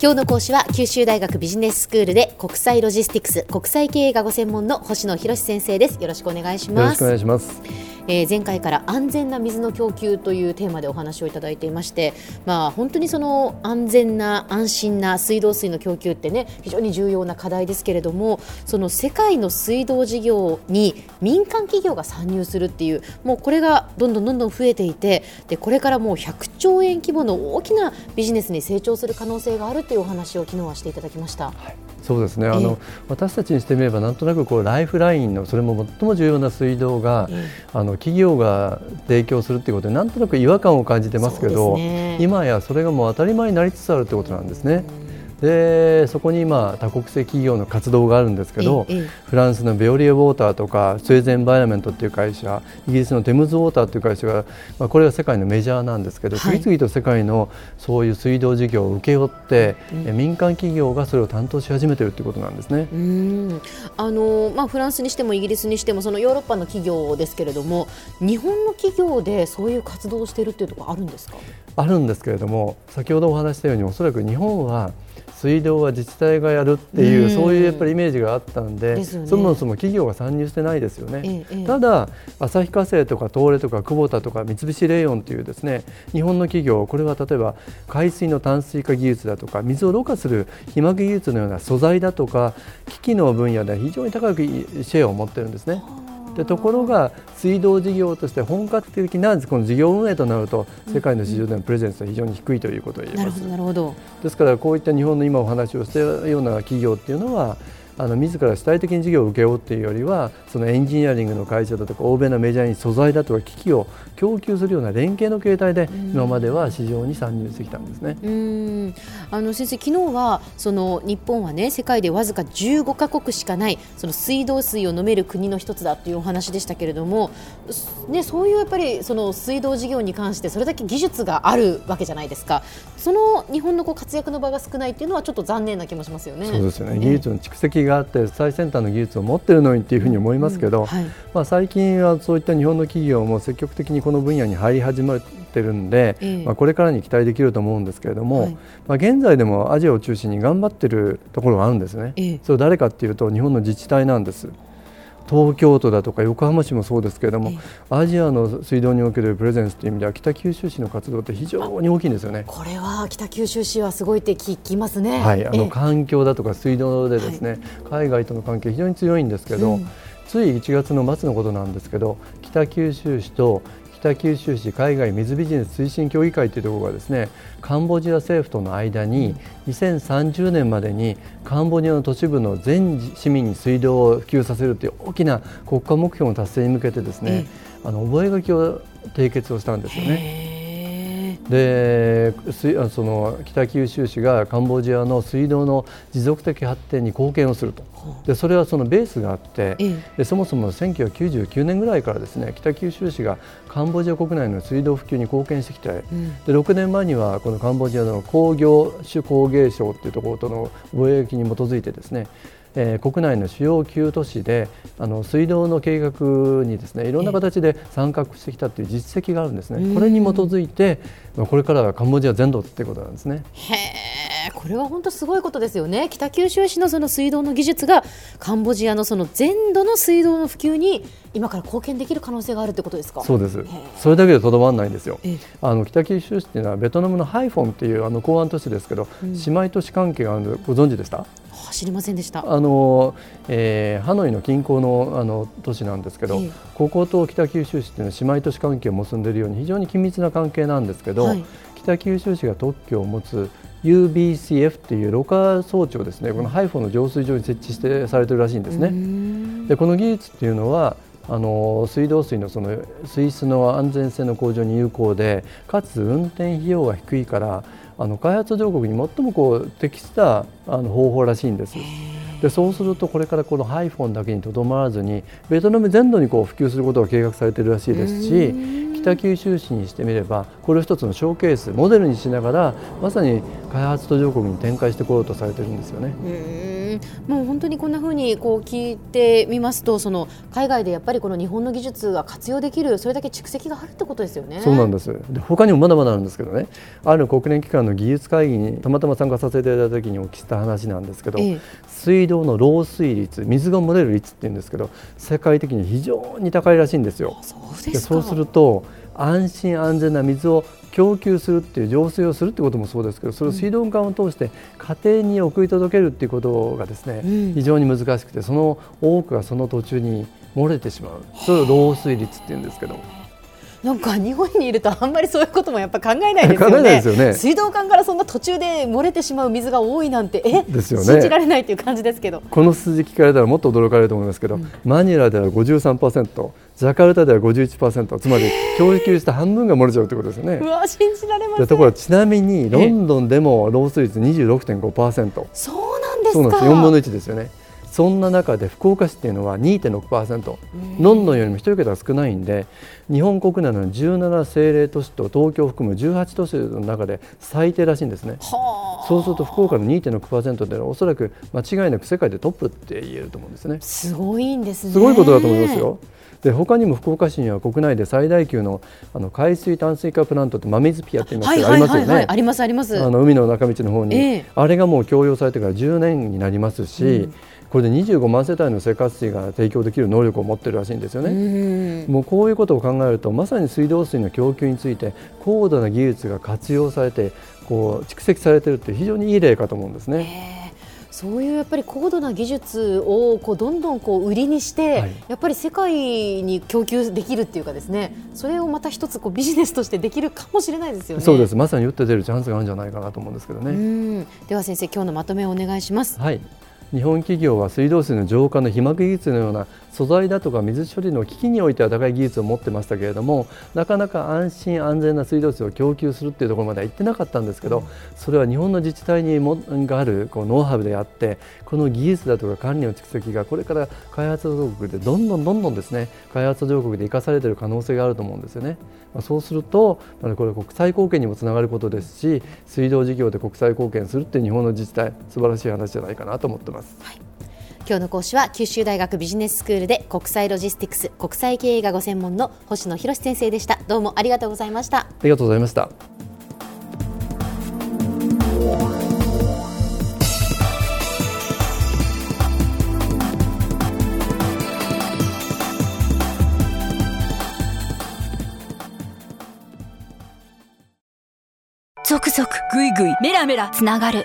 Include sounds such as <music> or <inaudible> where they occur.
今日の講師は九州大学ビジネススクールで国際ロジスティクス国際経営がご専門の星野博先生です。よろしくお願いします。よろしくお願いします。えー、前回から安全な水の供給というテーマでお話をいただいていまして、まあ、本当にその安全な安心な水道水の供給ってね非常に重要な課題ですけれどもその世界の水道事業に民間企業が参入するっていうもうこれがどんどんどんどん増えていてでこれからもう100兆円規模の大きなビジネスに成長する可能性があるというお話を昨日はしていただきました。はいそうですね。あの、私たちにしてみればなんとなくこうライフラインのそれも最も重要な水道が、あの企業が提供するということでなんとなく違和感を感じてますけど、ね、今やそれがもう当たり前になりつつあるということなんですね。でそこに今多国籍企業の活動があるんですけど、フランスのベオリエウォーターとかスウェーズエンバイラメントっていう会社イギリスのテムズウォーターという会社が、まあ、これは世界のメジャーなんですけど、はい、次々と世界のそういう水道事業を請け負って、うん、民間企業がそれを担当し始めているということなんですね。うん。あの、まあ、フランスにしてもイギリスにしてもそのヨーロッパの企業ですけれども日本の企業でそういう活動をしているというところあるんですか？あるんですけれども先ほどお話したようにおそらく日本は水道は自治体がやるっていう、うそういうやっぱりイメージがあったんで、ね、そもそも企業が参入してないですよね、ええ、ただ旭化成とか東レとか久保田とか三菱レイオンというですね日本の企業これは例えば海水の淡水化技術だとか水をろ過する被膜技術のような素材だとか機器の分野で非常に高くシェアを持ってるんですね。でところが水道事業として本格的なこの事業運営となると世界の市場でのプレゼンスは非常に低いということを言えます。なるほどですからこういった日本の今お話をしたような企業っていうのはあの自ら主体的に事業を請け負うっていうよりはそのエンジニアリングの会社だとか欧米のメジャーに素材だとか機器を供給するような連携の形態で今までは市場に参入してきたんですね。うんあの先生昨日はその日本はね世界でわずか15カ国しかないその水道水を飲める国の一つだというお話でしたけれども、ねそういうやっぱりその水道事業に関してそれだけ技術があるわけじゃないですか。その日本のこう活躍の場が少ないっていうのはちょっと残念な気もしますよね。そうですよね。技術の蓄積があって最先端の技術を持っているのにというふうに思いますけど、うんはい、まあ、最近はそういった日本の企業も積極的にこの分野に入り始めているんで、えまあ、これからに期待できると思うんですけれども、はい、まあ、現在でもアジアを中心に頑張っているところがあるんですね、えそれ誰かというと日本の自治体なんです。東京都だとか横浜市もそうですけれども、アジアの水道におけるプレゼンスという意味では北九州市の活動って非常に大きいんですよね。これは北九州市はすごいって聞きますね。はい、あの環境だとか水道でですね、はい、海外との関係非常に強いんですけど、うん、つい1月の末のことなんですけど、北九州市と北九州市海外水ビジネス推進協議会というところがですねカンボジア政府との間に2030年までにカンボジアの都市部の全市民に水道を普及させるという大きな国家目標の達成に向けてですね、あの覚書を締結をしたんですよね。でその北九州市がカンボジアの水道の持続的発展に貢献をすると。でそれはそのベースがあってでそもそも1999年ぐらいからですね北九州市がカンボジア国内の水道普及に貢献してきて、うん、で6年前にはこのカンボジアの工業種工芸省というところとの貿易に基づいてですねえー、国内の主要9都市であの水道の計画にですねいろんな形で参画してきたという実績があるんですね、これに基づいてこれからはカンボジア全土ということなんですね。へこれは本当すごいことですよね。北九州市のその水道の技術がカンボジアのその全土の水道の普及に今から貢献できる可能性があるってことですか？そうです。それだけでとどまらないんですよ。あの北九州市っていうのはベトナムのハイフォンっていうあの港湾都市ですけど、うん、姉妹都市関係があるご存知でした？知りませんでした。あの、えー、ハノイの近郊のあの都市なんですけど、えー、ここと北九州市っていうのは姉妹都市関係を結んでいるように非常に緊密な関係なんですけど、はい、北九州市が特許を持つ UBCF っていうろ過装置をですねこのハイフォンの浄水場に設置してされてるらしいんですね。でこの技術っていうのはあの水道水のその水質の安全性の向上に有効でかつ運転費用が低いからあの開発上国に最もこう適したあの方法らしいんです。でそうするとこれからこのハイフォンだけにとどまらずにベトナム全土にこう普及することが計画されているらしいですし北九州市にしてみればこれを一つのショーケースモデルにしながらまさに開発途上国に展開してこようとされているんですよね。もう本当にこんな風にこう聞いてみますとその海外でやっぱりこの日本の技術が活用できるそれだけ蓄積があるってことですよね。そうなんです。で他にもまだまだあるんですけどね。ある国連機関の技術会議にたまたま参加させていただいた時にお聞きした話なんですけど、ええ、水道の漏水率水が漏れる率っていうんですけど世界的に非常に高いらしいんですよ。そうでそうすると安心安全な水を供給するっていう浄水をするってこともそうですけどそれを水道管を通して家庭に送り届けるっていうことがですね、うん、非常に難しくてその多くがその途中に漏れてしまう。それを漏水率っていうんですけど。なんか日本にいるとあんまりそういうこともやっぱ考えないですよね。よね水道管からそんな途中で漏れてしまう水が多いなんてえ？ですよ、ね、信じられないという感じですけど。この数字聞かれたらもっと驚かれると思いますけど、うん、マニラでは53%、ジャカルタでは51%、つまり <laughs> 供給した半分が漏れちゃうということですよね。うわ信じられません。ところちなみにロンドンでも漏水率26.5%。そうなんですか。そうなんです。4分の1ですよね。そんな中で福岡市っていうのは2.6%ロンドンよりも1桁少ないんで日本国内の17政令都市と東京を含む18都市の中で最低らしいんですね。そうすると福岡の2.6%というのはおそらく間違いなく世界でトップって言えると思うんですね。すごいんですね。すごいことだと思いますよ。で他にも福岡市には国内で最大級のあの海水淡水化プラントって真水ピアって言いますけど、ありますよね。ありますあります。あの海の中道の方に、えー、あれがもう供用されてから10年になりますし、うんこれで25万世帯の生活水が提供できる能力を持っているらしいんですよね。もうこういうことを考えるとまさに水道水の供給について高度な技術が活用されてこう蓄積されているって非常にいい例かと思うんですね。そういうやっぱり高度な技術をこうどんどんこう売りにして、はい、やっぱり世界に供給できるっていうかですね。それをまた一つこうビジネスとしてできるかもしれないですよね。そうです。まさに打って出るチャンスがあるんじゃないかなと思うんですけどね。では先生今日のまとめをお願いします。はい日本企業は水道水の浄化の被膜技術のような素材だとか水処理の機器においては高い技術を持ってましたけれどもなかなか安心安全な水道水を供給するっていうところまでは行ってなかったんですけどそれは日本の自治体にもがあるこうノウハウであってこの技術だとか管理の蓄積がこれから開発途上国でどんどんどんどんですね開発途上国で生かされている可能性があると思うんですよね。まあ、そうするとこれ国際貢献にもつながることですし水道事業で国際貢献するっていう日本の自治体素晴らしい話じゃないかなと思ってます。はい。今日の講師は九州大学ビジネススクールで国際ロジスティクス国際経営がご専門の星野博先生でした。どうもありがとうございました。ありがとうございました。ゾクゾクグイグイメラメラつながる